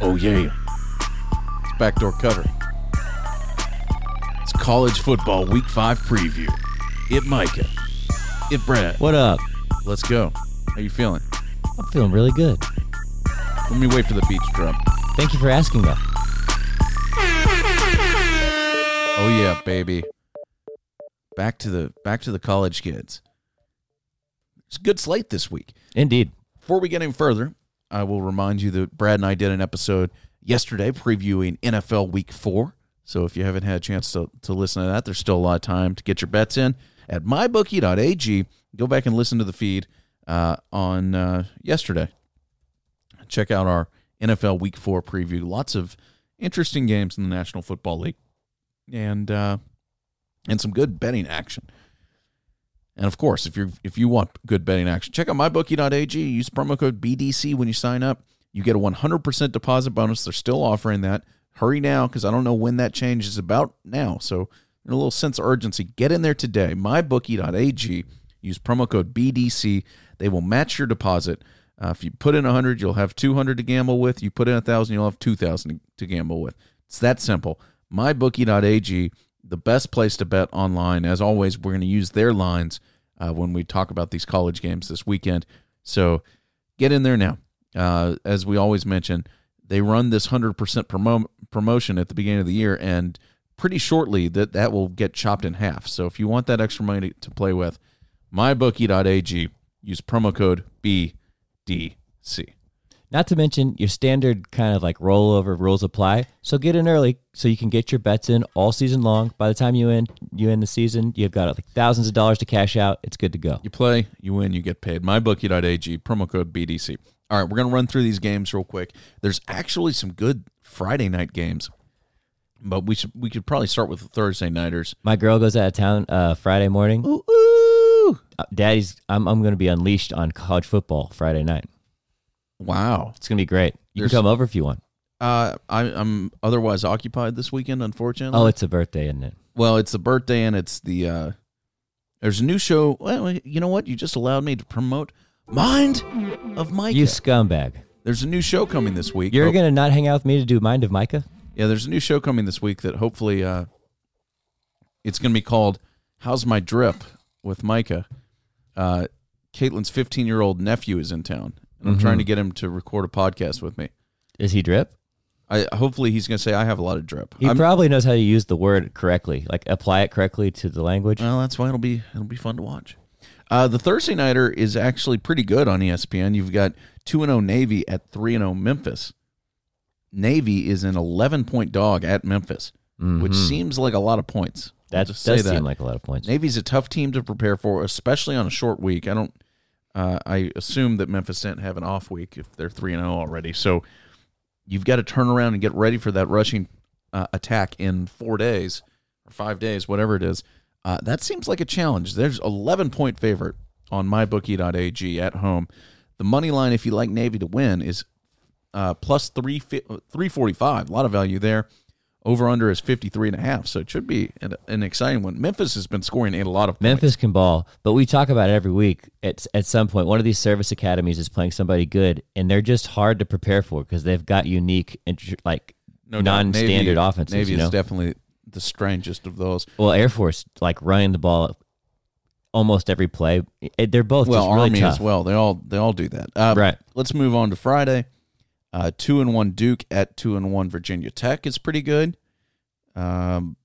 Oh, yeah. It's backdoor cover. It's college football week five preview. It Micah. It Brad. What up? Let's go. How you feeling? I'm feeling really good. Let me wait for the beach drum. Thank you for asking, though. Oh yeah, baby. Back to the back to the college kids. It's a good slate this week. Indeed. Before we get any further, I will remind you that Brad and I did an episode yesterday previewing NFL Week Four. So if you haven't had a chance to, to listen to that, there's still a lot of time to get your bets in at mybookie.ag. Go back and listen to the feed uh, on uh, yesterday. Check out our NFL Week Four preview. Lots of interesting games in the National Football League, and uh, and some good betting action. And of course, if you if you want good betting action, check out mybookie.ag. Use promo code BDC when you sign up. You get a 100% deposit bonus. They're still offering that. Hurry now because I don't know when that changes. About now, so in a little sense of urgency, get in there today. Mybookie.ag. Use promo code BDC. They will match your deposit. Uh, if you put in 100, you'll have 200 to gamble with. You put in 1,000, you'll have 2,000 to gamble with. It's that simple. MyBookie.ag, the best place to bet online. As always, we're going to use their lines uh, when we talk about these college games this weekend. So get in there now. Uh, as we always mention, they run this 100% promo- promotion at the beginning of the year, and pretty shortly that, that will get chopped in half. So if you want that extra money to play with, mybookie.ag, use promo code BDC. Not to mention your standard kind of like rollover rules apply. So get in early so you can get your bets in all season long. By the time you end you end the season, you've got like thousands of dollars to cash out. It's good to go. You play, you win, you get paid. MyBookie.ag, promo code BDC. All right, we're going to run through these games real quick. There's actually some good Friday night games, but we should we could probably start with the Thursday nighters. My girl goes out of town uh, Friday morning. Ooh, ooh. Uh, Daddy's I'm I'm going to be unleashed on college football Friday night. Wow. It's going to be great. You There's- can come over if you want. Uh, I, I'm otherwise occupied this weekend, unfortunately. Oh, it's a birthday, isn't it? well, it's the birthday and it's the uh, there's a new show. Well, you know what? You just allowed me to promote Mind of Micah. You scumbag. there's a new show coming this week. You're Oh, going to not hang out with me to do Mind of Micah? Yeah, there's a new show coming this week that hopefully uh, it's going to be called "How's My Drip" with Micah. Uh, Caitlin's 15 year old nephew is in town, and I'm trying to get him to record a podcast with me. Is he drip? I hopefully he's going to say I have a lot of drip. He I'm- probably knows how to use the word correctly, like apply it correctly to the language. well, that's why it'll be it'll be fun to watch. Uh, the Thursday nighter is actually pretty good on ESPN. You've got two and zero Navy at three and zero Memphis. Navy is an 11 point dog at Memphis, which Mhm. seems like a lot of points. That just does say that. seem like a lot of points. Navy's a tough team to prepare for, especially on a short week. I don't. Uh, I assume that Memphis didn't have an off week if they're three and zero already. So you've got to turn around and get ready for that rushing uh, attack in four days or five days, whatever it is. Uh, that seems like a challenge. There's 11 point favorite on mybookie.ag at home. The money line, if you like Navy to win, is uh, plus three forty five. A lot of value there. Over under is 53 and a half, so it should be an, an exciting one. Memphis has been scoring in a lot of points. Memphis can ball, but we talk about it every week. At at some point, one of these service academies is playing somebody good, and they're just hard to prepare for because they've got unique, like No non-standard Navy- offenses. Navy you know? is definitely the strangest of those. well, Air Force like running the ball almost every play. They're both well, just really Army tough. as well. They all they all do that. Uh, Right. Let's move on to Friday. Uh, two and one Duke at two and one Virginia Tech is pretty good. Um,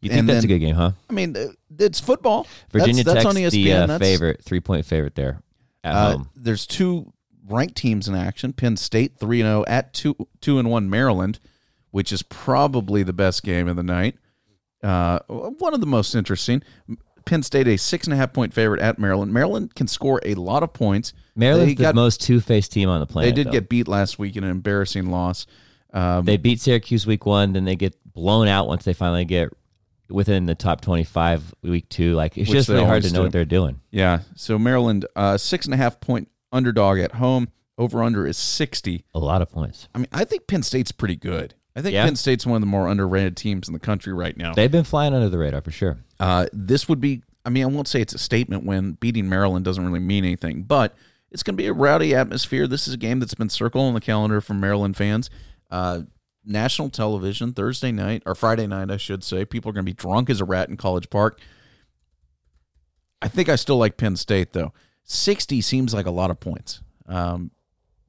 You think that's then- a good game, huh? I mean, uh, it's football. Virginia that's, that's Tech's on E ESPN. the uh, That's- favorite, three point favorite there at Uh, home. there's two ranked teams in action. Penn State three and zero at two two and one Maryland, which is probably the best game of the night. Uh, one of the most interesting. Penn State a six and a half point favorite at Maryland. Maryland can score a lot of points. Maryland's they the got- most two faced team on the planet. They did though. get beat last week in an embarrassing loss. Um, They beat Syracuse week one, then they get blown out once they finally get within the top twenty-five week two. Like it's just really hard to know do. what they're doing. yeah, so Maryland uh, six and a half point underdog at home. Over under is sixty. A lot of points. I mean, I think Penn State's pretty good. I think Yeah. Penn State's one of the more underrated teams in the country right now. They've been flying under the radar for sure. Uh, this would be, I mean, I won't say it's a statement when beating Maryland doesn't really mean anything, but it's going to be a rowdy atmosphere. This is a game that's been circled on the calendar for Maryland fans. Uh, national television Thursday night or Friday night, I should say. People are going to be drunk as a rat in College Park. I think I still like Penn State though. 60 seems like a lot of points. Um,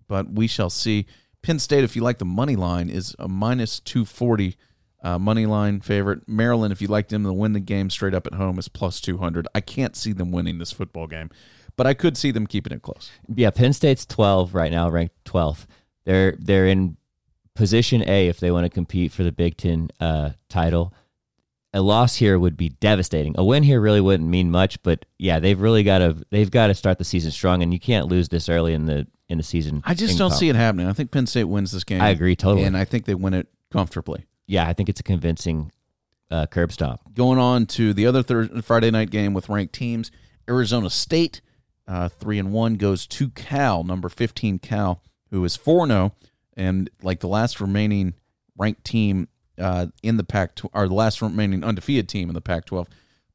but we shall see. Penn State, if you like the money line, is a minus 240 uh, money line favorite. Maryland, if you like them to win the game straight up at home, is plus 200. I can't see them winning this football game, but I could see them keeping it close. Yeah, Penn State's 12 right now, ranked 12th. They're they're in position A if they want to compete for the Big Ten uh, title. A loss here would be devastating. A win here really wouldn't mean much, but yeah, they've really got to they've got to start the season strong, and you can't lose this early in the in the season. I just don't see it happening. I think Penn State wins this game. I agree totally, and I think they win it comfortably. Yeah, I think it's a convincing uh, curb stop. Going on to the other Thursday, Friday night game with ranked teams, Arizona State, uh, three and one, goes to Cal, number fifteen Cal, who is four zero, oh, and like the last remaining ranked team uh, in the Pac, or the last remaining undefeated team in the Pac-12,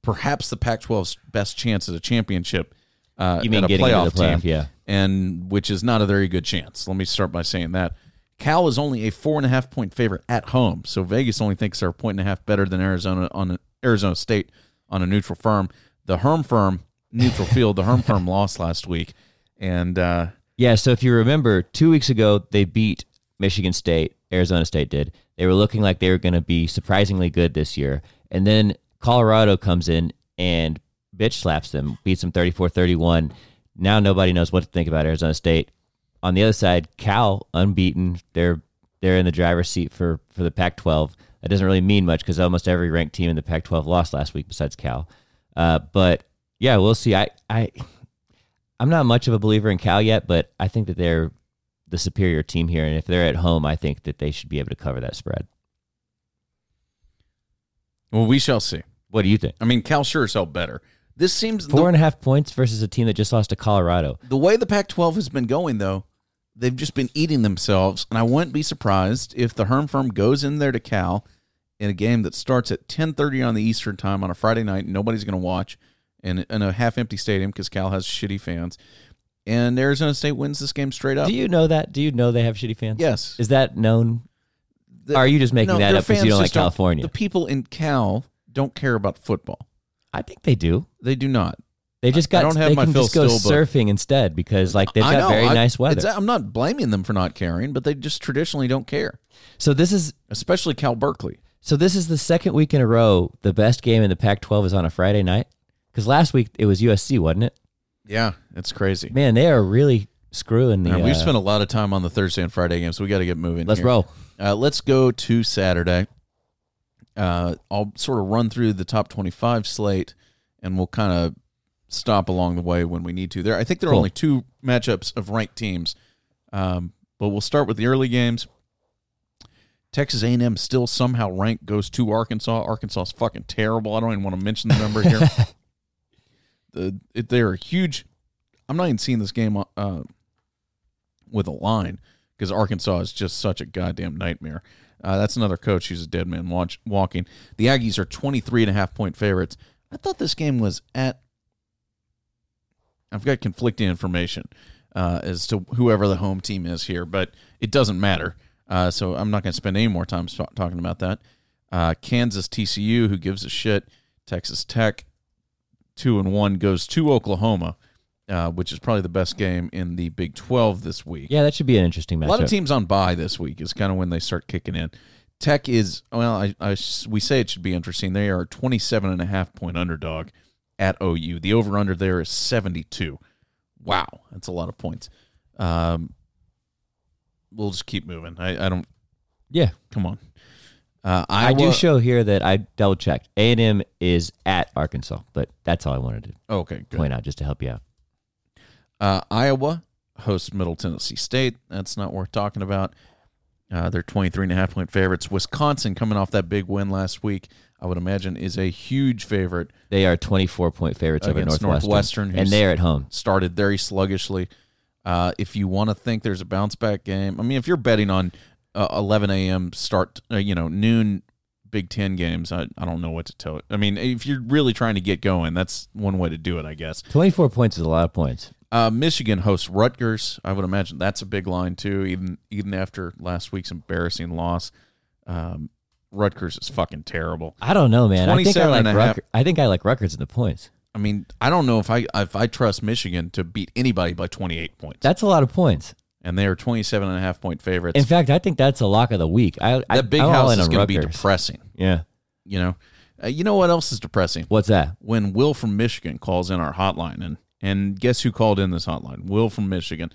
perhaps the Pac-12's best chance at a championship. Uh, you mean getting playoff the playoff, team, yeah, and which is not a very good chance. Let me start by saying that. Cal is only a four and a half point favorite at home, so Vegas only thinks they're a point and a half better than Arizona on Arizona State on a neutral firm. The Herm firm neutral field, the Herm firm lost last week, and uh, yeah. So if you remember, two weeks ago they beat Michigan State. Arizona State did. They were looking like they were going to be surprisingly good this year. And then Colorado comes in and bitch slaps them, beats them 34 31. Now nobody knows what to think about Arizona State. On the other side, Cal unbeaten. They're they're in the driver's seat for for the Pac-12. That doesn't really mean much because almost every ranked team in the Pac-12 lost last week besides Cal. Uh, but yeah, we'll see. I I I'm not much of a believer in Cal yet, but I think that they're the superior team here. And if they're at home, I think that they should be able to cover that spread. Well, we shall see. What do you think? I mean, Cal sure is hell better. This seems four the, and a half points versus a team that just lost to Colorado. The way the Pac-12 has been going, though, they've just been eating themselves, and I wouldn't be surprised if the Herm firm goes in there to Cal in a game that starts at 10:30 on the Eastern time on a Friday night. Nobody's going to watch, in, in a half-empty stadium because Cal has shitty fans and Arizona State wins this game straight up. Do you know that? Do you know they have shitty fans? Yes. Is that known? The, are you just making no, that up because you don't like California? Don't, the people in Cal don't care about football. I think they do. They do not. They just got. I don't have they my can just go surfing instead because like they've got know, very I, nice weather. I'm not blaming them for not caring, but they just traditionally don't care. So this is especially Cal Berkeley. So this is the second week in a row the best game in the Pac-12 is on a Friday night. Because last week it was USC, wasn't it? Yeah, it's crazy. Man, they are really screwing the. we've uh, spent a lot of time on the Thursday and Friday games, so we got to get moving. Let's here. roll. Uh, let's go to Saturday. Uh, I'll sort of run through the top twenty-five slate, and we'll kind of stop along the way when we need to. There, I think there are cool. only two matchups of ranked teams, um, but we'll start with the early games. Texas A&M still somehow ranked goes to Arkansas. Arkansas is fucking terrible. I don't even want to mention the number here. it, they're a huge. I'm not even seeing this game uh, with a line because Arkansas is just such a goddamn nightmare. Uh, that's another coach who's a dead man watch, walking. The Aggies are 23 and a half point favorites. I thought this game was at. I've got conflicting information uh, as to whoever the home team is here, but it doesn't matter. Uh, so I'm not going to spend any more time talking about that. Uh, Kansas TCU, who gives a shit? Texas Tech, two and one goes to Oklahoma, uh, which is probably the best game in the Big Twelve this week. Yeah, that should be an interesting match. A lot of teams on bye this week is kind of when they start kicking in. Tech is well, I, I, we say it should be interesting. They are 27 and a half point underdog at OU. The over under there is 72. Wow, that's a lot of points. Um, we'll just keep moving. I, I don't. Yeah, come on. Uh, I do show here that I double checked. A and M is at Arkansas, but that's all I wanted to okay, good. point out just to help you out. Uh, Iowa hosts Middle Tennessee State. That's not worth talking about. Uh, they're 23 and a half point favorites. Wisconsin coming off that big win last week, I would imagine, is a huge favorite. They are 24 point favorites over Northwestern, Northwestern and they're at home. Started very sluggishly. Uh, if you want to think there's a bounce back game, I mean, if you're betting on uh, 11 a.m. start, uh, you know, noon Big Ten games. I, I don't know what to tell. I mean, if you're really trying to get going, that's one way to do it, I guess. 24 points is a lot of points. Uh, Michigan hosts Rutgers. I would imagine that's a big line too. Even even after last week's embarrassing loss, um, Rutgers is fucking terrible. I don't know, man. I think I 27 like half. I think I like Rutgers in the points. I mean, I don't know if I if I trust Michigan to beat anybody by 28 points, That's a lot of points. And they are 27 and a half point favorites. In fact, I think that's a lock of the week. I, I that big I'm house is going to be depressing. Yeah. You know, uh, you know what else is depressing? What's that? when Will from Michigan calls in our hotline and and guess who called in this hotline? Will from Michigan.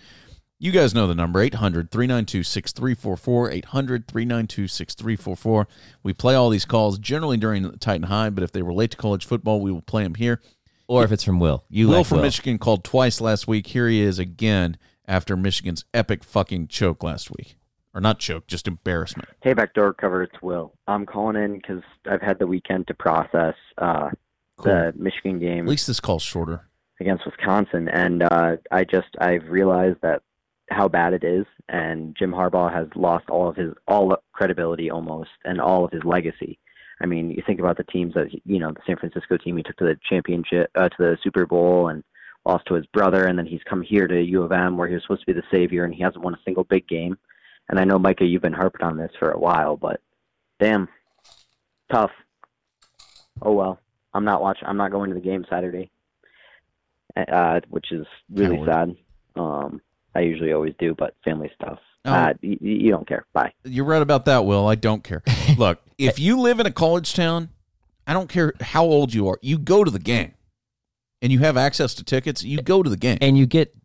You guys know the number 800-392-6344 800-392-6344. We play all these calls generally during the Titan High, but if they relate to college football, we will play them here. Or if it's from Will. You Will like from Will. Michigan called twice last week. Here he is again after Michigan's epic fucking choke last week. Or not choke, just embarrassment. Hey, backdoor cover, it's Will. I'm calling in because I've had the weekend to process uh, the Michigan game At least this call's shorter. against Wisconsin, and uh, I just I've realized that how bad it is, and Jim Harbaugh has lost all of his all credibility almost, and all of his legacy. I mean, you think about the teams that you know, the San Francisco team he took to the championship, uh, to the Super Bowl, and lost to his brother, and then he's come here to U of M where he was supposed to be the savior, and he hasn't won a single big game. And I know Micah, you've been harping on this for a while, but damn, tough. Oh well, I'm not watching. I'm not going to the game Saturday, uh, which is really sad. Um, I usually always do, but family stuff. Oh. Uh, you, you don't care. Bye. You're right about that, Will. I don't care. Look, if you live in a college town, I don't care how old you are. You go to the game, and you have access to tickets. You go to the game. and you get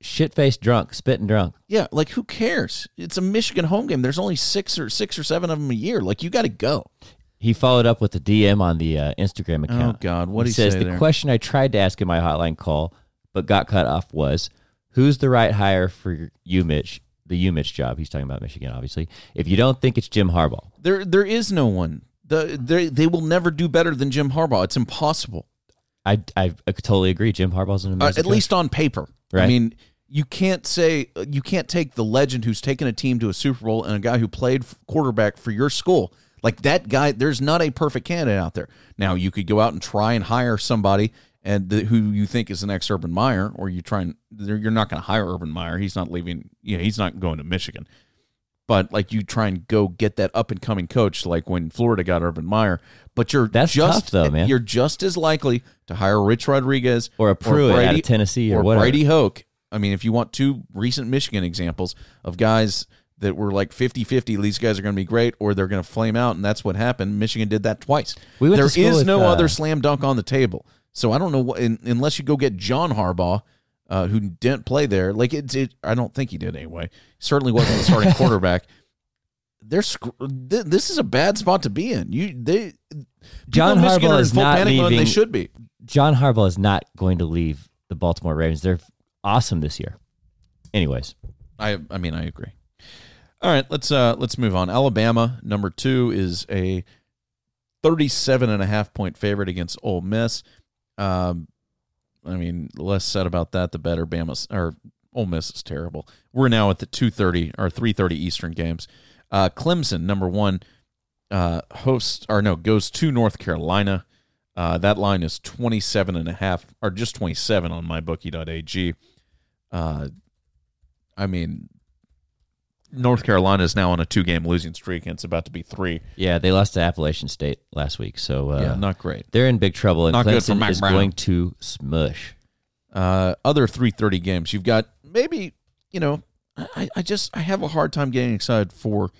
shit faced drunk, spitting drunk. yeah, like who cares? It's a Michigan home game. There's only six or six or seven of them a year. Like you got to go. He followed up with a DM on the uh, Instagram account. Oh. God, what he he says say the there? question I tried to ask in my hotline call but got cut off was who's the right hire for you, Mitch? The you, Mitch job. He's talking about Michigan, obviously. If you don't think it's Jim Harbaugh, there, there is no one. The they they will never do better than Jim Harbaugh. It's impossible. I I, I totally agree. Jim Harbaugh's an Uh, at coach. least on paper. I mean, you can't say you can't take the legend who's taken a team to a Super Bowl and a guy who played quarterback for your school. Like that guy, there's not a perfect candidate out there. Now you could go out and try and hire somebody and the, who you think is the next Urban Meyer, or you try and you're not going to hire Urban Meyer. He's not leaving. You know, he's not going to Michigan. But like you try and go get that up and coming coach, like when Florida got Urban Meyer. But you're That's just tough, though, man. You're just as likely to hire Rich Rodriguez or a Pruitt out Brady- of Tennessee or, or whatever. Brady Hoke. I mean, if you want two recent Michigan examples of guys that were like 50-50, these guys are going to be great, or they're going to flame out, and that's what happened. Michigan did that twice. We There is with, no uh, other slam dunk on the table. So I don't know what, in, unless you go get John Harbaugh, uh, who didn't play there. Like it, it, I don't think he did anyway. Certainly wasn't the starting quarterback. They're sc- th- this is a bad spot to be in. You they John people in Michigan Harbaugh is not mode. They should be. John Harbaugh is not going to leave the Baltimore Ravens. They're awesome this year. Anyways, I I mean I agree. All right, let's uh let's move on. Alabama number 2 is a 37 and a half point favorite against Ole Miss. Um I mean, the less said about that the better Bama or Ole Miss is terrible. We're now at the 2:30 or 3:30 Eastern games. Uh Clemson number 1 uh hosts or no, goes to North Carolina. Uh that line is 27 and a half or just 27 on mybookie.ag. Uh I mean, North Carolina is now on a two game losing streak, and it's about to be three. yeah, they lost to Appalachian State last week, so uh, yeah, not great. they're in big trouble, and Not good for Clemson is Brown. going to smush. Uh, other 330 games, you've got maybe, you know, I, I just I have a hard time getting excited for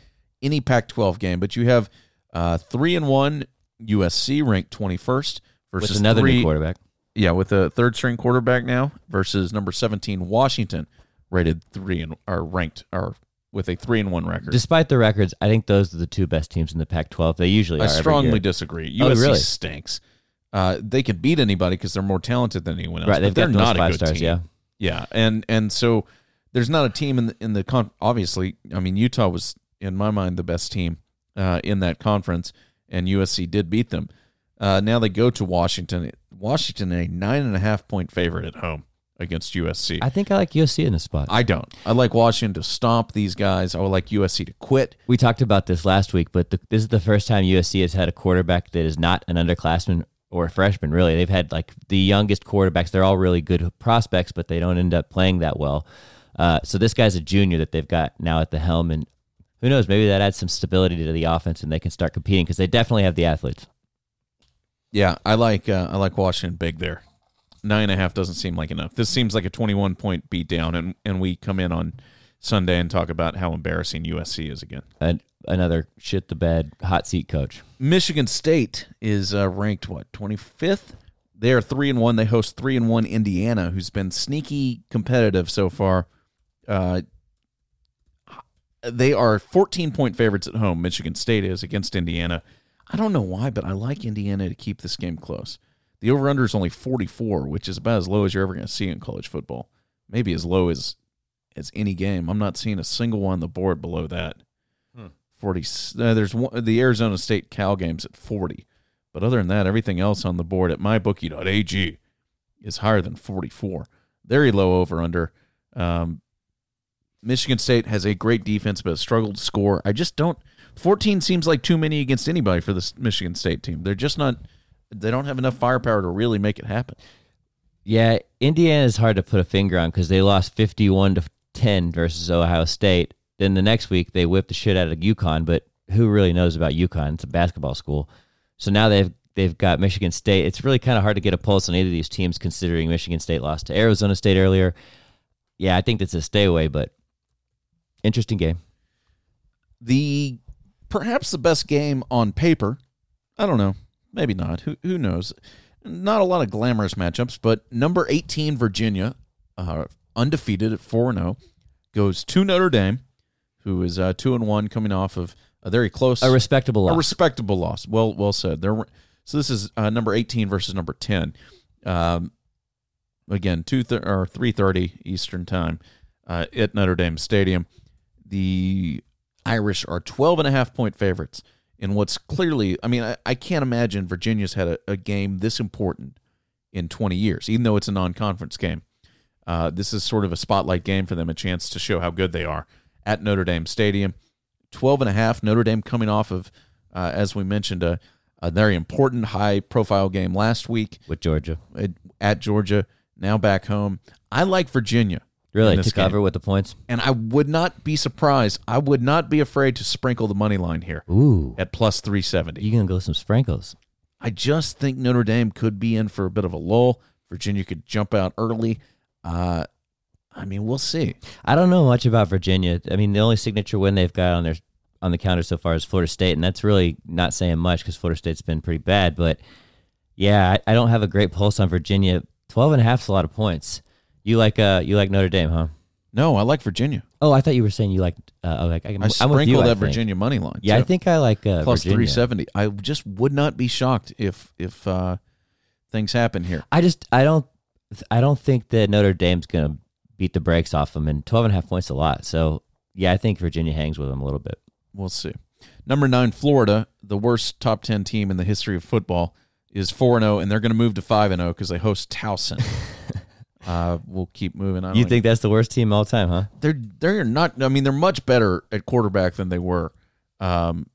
any Pac 12 game, but you have uh, three and one USC ranked 21st versus with another three, new quarterback. Yeah, with a third string quarterback now versus number 17 Washington rated three and are ranked or with a three and one record. Despite the records, I think those are the two best teams in the Pac-12. They usually are. I strongly disagree. Oh, USC really? stinks. Uh, they can beat anybody because they're more talented than anyone else. right. they're not five a good stars. team. Yeah, yeah, and and so there's not a team in the in the con. Obviously, I mean Utah was in my mind the best team uh, in that conference, and USC did beat them. Uh, now they go to Washington. Washington a nine and a half point favorite at home against USC. I think I like USC in this spot. I don't. I like Washington to stomp these guys. I would like USC to quit. we talked about this last week, but the, this is the first time USC has had a quarterback that is not an underclassman or a freshman, Really, they've had like the youngest quarterbacks. They're all really good prospects, but they don't end up playing that well. Uh, so this guy's a junior that they've got now at the helm, and who knows? Maybe that adds some stability to the offense, and they can start competing because they definitely have the athletes. Yeah, I like uh, I like Washington big there. Nine and a half doesn't seem like enough. This seems like a twenty-one point beat down, and and we come in on Sunday and talk about how embarrassing USC is again. And another shit the bed hot seat coach. Michigan State is uh, ranked what twenty fifth. They are three and one. They host three and one Indiana, who's been sneaky competitive so far. Uh, they are fourteen point favorites at home. Michigan State is against Indiana. I don't know why, but I like Indiana to keep this game close. The over under is only 44, which is about as low as you're ever going to see in college football. Maybe as low as as any game. I'm not seeing a single one on the board below that. Hmm. 40. Uh, there's one, the Arizona State Cal games at 40, but other than that, everything else on the board at mybookie.ag is higher than 44. Very low over under. Um, Michigan State has a great defense, but struggled to score. I just don't. 14 seems like too many against anybody for this Michigan State team. They're just not. They don't have enough firepower to really make it happen. Yeah, Indiana is hard to put a finger on because they lost 51 to 10 versus Ohio State. Then the next week they whipped the shit out of UConn, but who really knows about UConn? It's a basketball school. So now they've they've got Michigan State. It's really kind of hard to get a pulse on either of these teams considering Michigan State lost to Arizona State earlier. Yeah, I think that's a stay away, but interesting game. The perhaps the best game on paper. I don't know. Maybe not. Who who knows? Not a lot of glamorous matchups, but number 18 Virginia, uh, undefeated at 4 0, goes to Notre Dame, who is uh, 2 and 1 coming off of a very close A respectable a loss. respectable loss. Well well said. There so this is uh, number 18 versus number 10. Um, again, 2 th- or 3:30 Eastern Time uh, at Notre Dame Stadium. The Irish are 12 and a half point favorites in what's clearly, I mean, I, I can't imagine Virginia's had a, a game this important in 20 years, even though it's a non conference game. Uh, this is sort of a spotlight game for them, a chance to show how good they are at Notre Dame Stadium. 12 and a half, Notre Dame coming off of, uh, as we mentioned, a, a very important high profile game last week with Georgia. at, at Georgia, now back home. I like Virginia. Really, to cover game. with the points. And I would not be surprised. I would not be afraid to sprinkle the money line here Ooh, at plus 370. you gonna go some sprinkles? I just think Notre Dame could be in for a bit of a lull. Virginia could jump out early. Uh, I mean, we'll see. I don't know much about Virginia. I mean, the only signature win they've got on their on the counter so far is Florida State, and that's really not saying much because Florida State's been pretty bad. But yeah, I, I don't have a great pulse on Virginia. Twelve and a half is a lot of points. You like uh you like Notre Dame, huh? No, I like Virginia. Oh, I thought you were saying you liked. Uh, oh, like, I'm, I I'm sprinkle with you, I that think. Virginia money line. Yeah, I think I like uh, plus 370. I just would not be shocked if if uh, things happen here. I just I don't I don't think that Notre Dame's gonna beat the brakes off them, and 12 and a half points a lot. So yeah, I think Virginia hangs with them a little bit. We'll see. Number nine, Florida, the worst top ten team in the history of football, is four and zero, and they're going to move to five and zero because they host Towson. uh, we'll keep moving. on. You think that's the worst team all time, huh? they're they're not? I mean, they're much better at quarterback than they were. Um,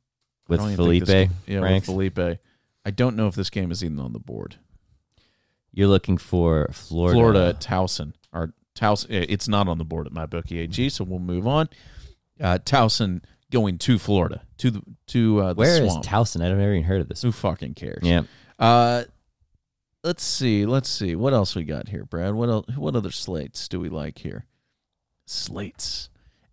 With don't even think Feleipe, this- yeah, Franks? with Feleipe. I don't know if this game is even on the board. You're looking for Florida. Florida at Towson or Towson. It's not on the board at my bookie AG, so we'll move on. Uh, Towson going to Florida to the to uh, the Where is swamp. Towson? I've never even heard of this. Who fucking cares? Yeah. Uh, let's see. Let's see. What else we got here, Brad? What else, What other slates do we like here? Slates.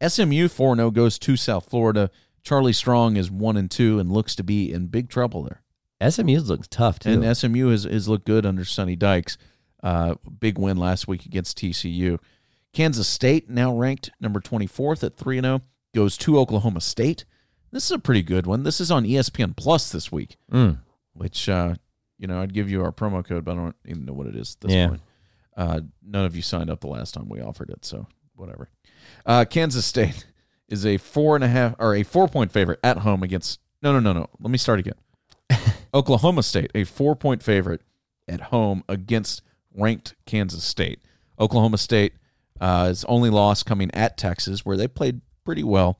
SMU four zero goes to South Florida. Charlie Strong is one and two and looks to be in big trouble there. SMU looks tough too. And SMU has, has looked good under Sonny Dykes. Uh, big win last week against TCU. Kansas State now ranked number 24th at 3 0 goes to Oklahoma State. This is a pretty good one. This is on ESPN Plus this week, Mm. which uh, you know, I'd give you our promo code, but I don't even know what it is at this Yeah. point. Uh, none of you signed up the last time we offered it, so whatever. Uh, Kansas State is a four and a half or a four point favorite at home against. No, no, no, no. Let me start again. Oklahoma State, a four point favorite at home against ranked Kansas State. Oklahoma State uh, is only loss coming at Texas, where they played pretty well.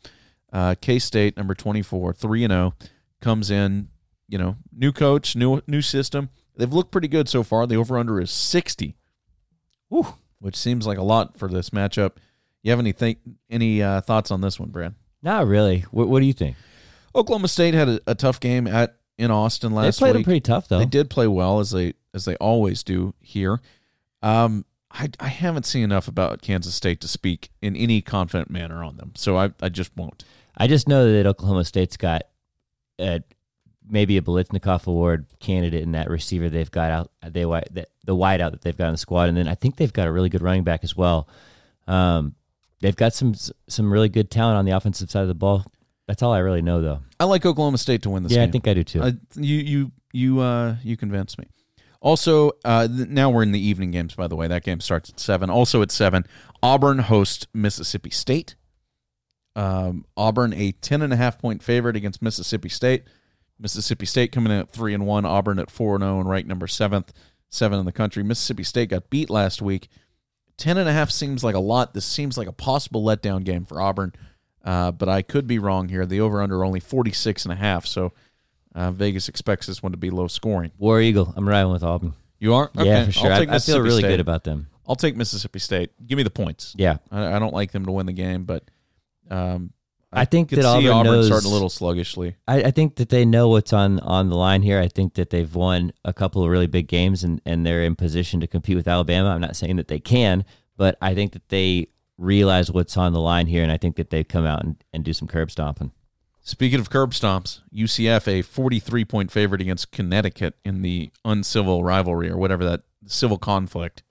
Uh, K State, number 24, 3 and 0, comes in, you know, new coach, new new system, They've looked pretty good so far. The over under is 60, Whew. which seems like a lot for this matchup. You have any think any uh, thoughts on this one, Brad? Not really. What, what do you think? Oklahoma State had a, a tough game at in Austin last. They played week. pretty tough though. They did play well as they as they always do here. Um, I I haven't seen enough about Kansas State to speak in any confident manner on them, so I I just won't. I just know that Oklahoma State's got uh, maybe a Biletnikoff Award candidate in that receiver they've got out. They the wideout that they've got in the squad, and then I think they've got a really good running back as well. Um, they've got some some really good talent on the offensive side of the ball. That's all I really know, though. I like Oklahoma State to win this yeah, game. I think I do too. Uh, you you you uh you convinced me. Also, uh, th- now we're in the evening games. By the way, that game starts at seven. Also at seven, Auburn hosts Mississippi State. Um, Auburn a ten and a half point favorite against Mississippi State. Mississippi State coming in at three and one. Auburn at four and zero and ranked number seventh, seven in the country. Mississippi State got beat last week. Ten and a half seems like a lot. This seems like a possible letdown game for Auburn, uh, but I could be wrong here. The over under only forty six and a half. So uh, Vegas expects this one to be low scoring. War Eagle. I'm riding with Auburn. You are? Okay. Yeah, for sure. I'll I, I feel really State. good about them. I'll take Mississippi State. Give me the points. Yeah, I, I don't like them to win the game, but um, I think that Auburn Auburn knows- starting a little sluggishly. I, I think that they know what's on on the line here. I think that they've won a couple of really big games and and they're in position to compete with Alabama. I'm not saying that they can, but I think that they realize what's on the line here, and I think that they come out and, and do some curb stomping. Speaking of curb stomps, UCF a 43 point favorite against Connecticut in the uncivil rivalry or whatever that civil conflict.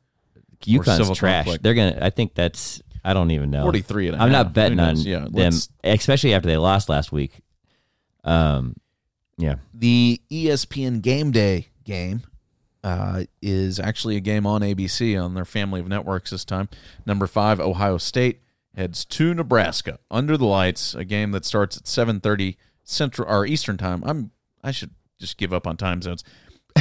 civil UConn's trash. conflict. They're gonna. I think that's. I don't even know. 43 and a I'm half. not betting Who on knows? Yeah, them, let's- especially after they lost last week. Um, yeah. The ESPN Game Day game uh, is actually a game on ABC on their family of networks this time. Number five, Ohio State heads to Nebraska under the lights. A game that starts at seven thirty Central or Eastern time. I'm I should just give up on time zones.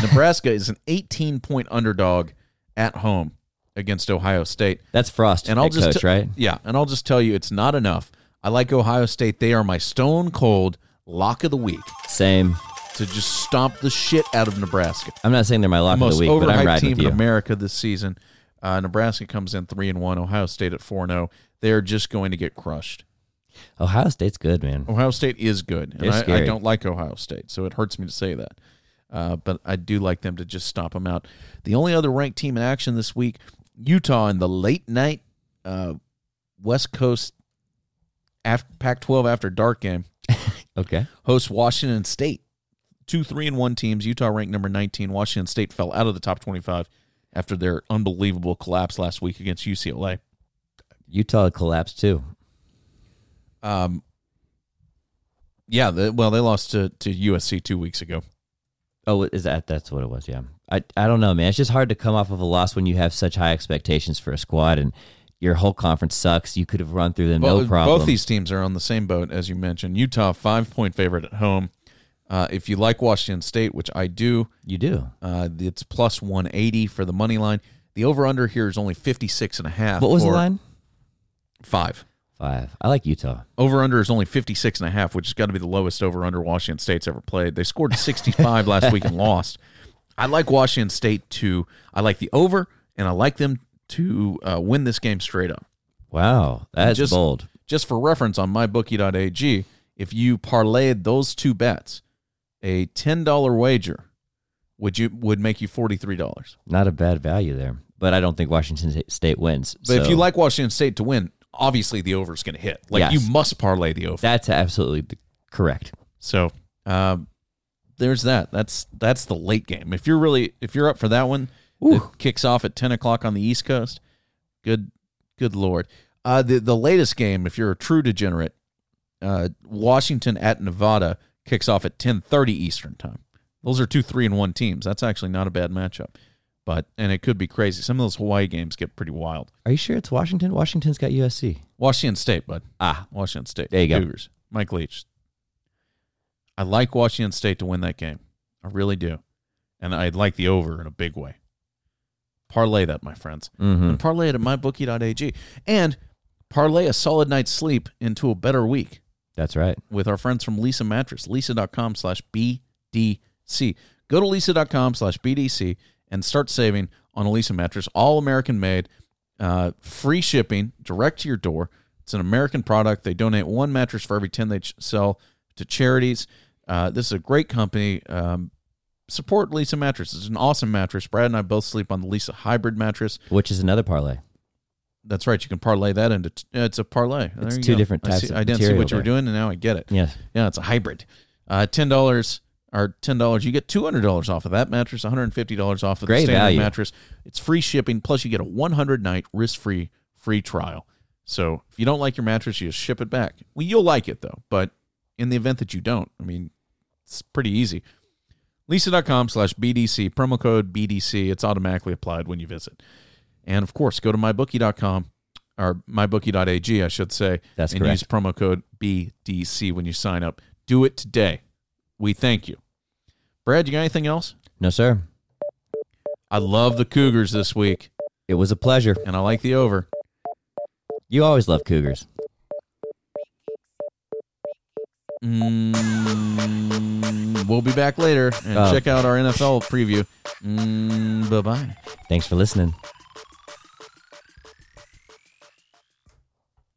Nebraska is an 18 point underdog at home against Ohio State. That's Frost, And I'll just coach, t- right? Yeah, and I'll just tell you, it's not enough. I like Ohio State. They are my stone cold lock of the week Same. to just stomp the shit out of Nebraska. I'm not saying they're my lock The of the week, but I'm riding team with in. America this season. Uh, Nebraska comes in three and one. Ohio State at four and zero. They are just going to get crushed. Ohio State's good, man. Ohio State is good, and They're I, I don't like Ohio State, so it hurts me to say that. Uh, but I do like them to just stomp them out. The only other ranked team in action this week, Utah, in the late night uh, West Coast af Pac-12 after dark game, Okay. hosts Washington State. Two three and one teams. Utah ranked number nineteen. Washington State fell out of the top twenty-five after their unbelievable collapse last week against UCLA. Utah collapsed too. Um, yeah, the, well, they lost to, to USC two weeks ago. Oh, is that that's what it was? Yeah. I I don't know, man. It's just hard to come off of a loss when you have such high expectations for a squad and your whole conference sucks. You could have run through them no problem. Both these teams are on the same boat as you mentioned. Utah five point favorite at home. Uh, if you like Washington State, which I do, you do. uh, it's plus one eighty for the money line. The over under here is only 56 and a half. What was the line? Five. Five. I like Utah. Over under is only 56 and a half, which has got to be the lowest over under Washington State's ever played. They scored 65 last week and lost. I like Washington State to I like the over and I like them to uh, win this game straight up. Wow, that's Just- bold. Just for reference on mybookie.ag, if you parlayed those two bets, a $10 wager would you would make you $43. Not a bad value there, but I don't think Washington State wins. But if you like Washington State to win, obviously the over is going to hit. Like Yes. you must parlay the over. that's absolutely correct. So um, there's that. That's that's the late game. If you're really if you're up for that one, it kicks off at ten o'clock on the East Coast. Good, good lord. Uh, the the latest game, if you're a true degenerate, uh, Washington at Nevada kicks off at ten thirty Eastern time. Those are two three and one teams. That's actually not a bad matchup. But and it could be crazy. Some of those Hawaii games get pretty wild. Are you sure it's Washington? Washington's got USC. Washington State, bud. Ah, Washington State. There you go. Cougars. Mike Leach. I like Washington State to win that game. I really do. And I'd like the over in a big way. Parlay that, my friends. mm-hmm. And parlay it at mybookie.ag. And parlay a solid night's sleep into a better week that's right. with our friends from Leesa Mattress. Leesa.com slash BDC. Go to leesa.com slash BDC and start saving on a Leesa mattress, all American made, uh, free shipping direct to your door. It's an American product. They donate one mattress for every 10 they sell to charities. Uh, this is a great company. Um, support Leesa Mattress. It's an awesome mattress. Brad and I both sleep on the Leesa Hybrid mattress. Which is another parlay. That's right. You can parlay that into t- it's a parlay. There It's two go. different I types see- of I didn't see what you were doing, and now I get it. Yes. Yeah, it's a hybrid. Uh, ten dollars or ten dollars, you get two hundred dollars off of that mattress. One hundred and fifty dollars off of Great the standard value. mattress. It's free shipping. Plus, you get a one hundred night risk free free trial. So if you don't like your mattress, you just ship it back. Well, you'll like it though. But in the event that you don't, I mean, it's pretty easy. Leesa.com slash BDC, promo code BDC. It's automatically applied when you visit. And of course, go to mybookie.com or mybookie.ag, I should say, That's and correct. use promo code BDC when you sign up. Do it today. We thank you. Brad, you got anything else? No, sir. I love the Cougars this week, It was a pleasure. and I like the over. You always love Cougars. Mm, we'll be back later and Oh. check out our NFL preview. Mm, bye bye. Thanks for listening.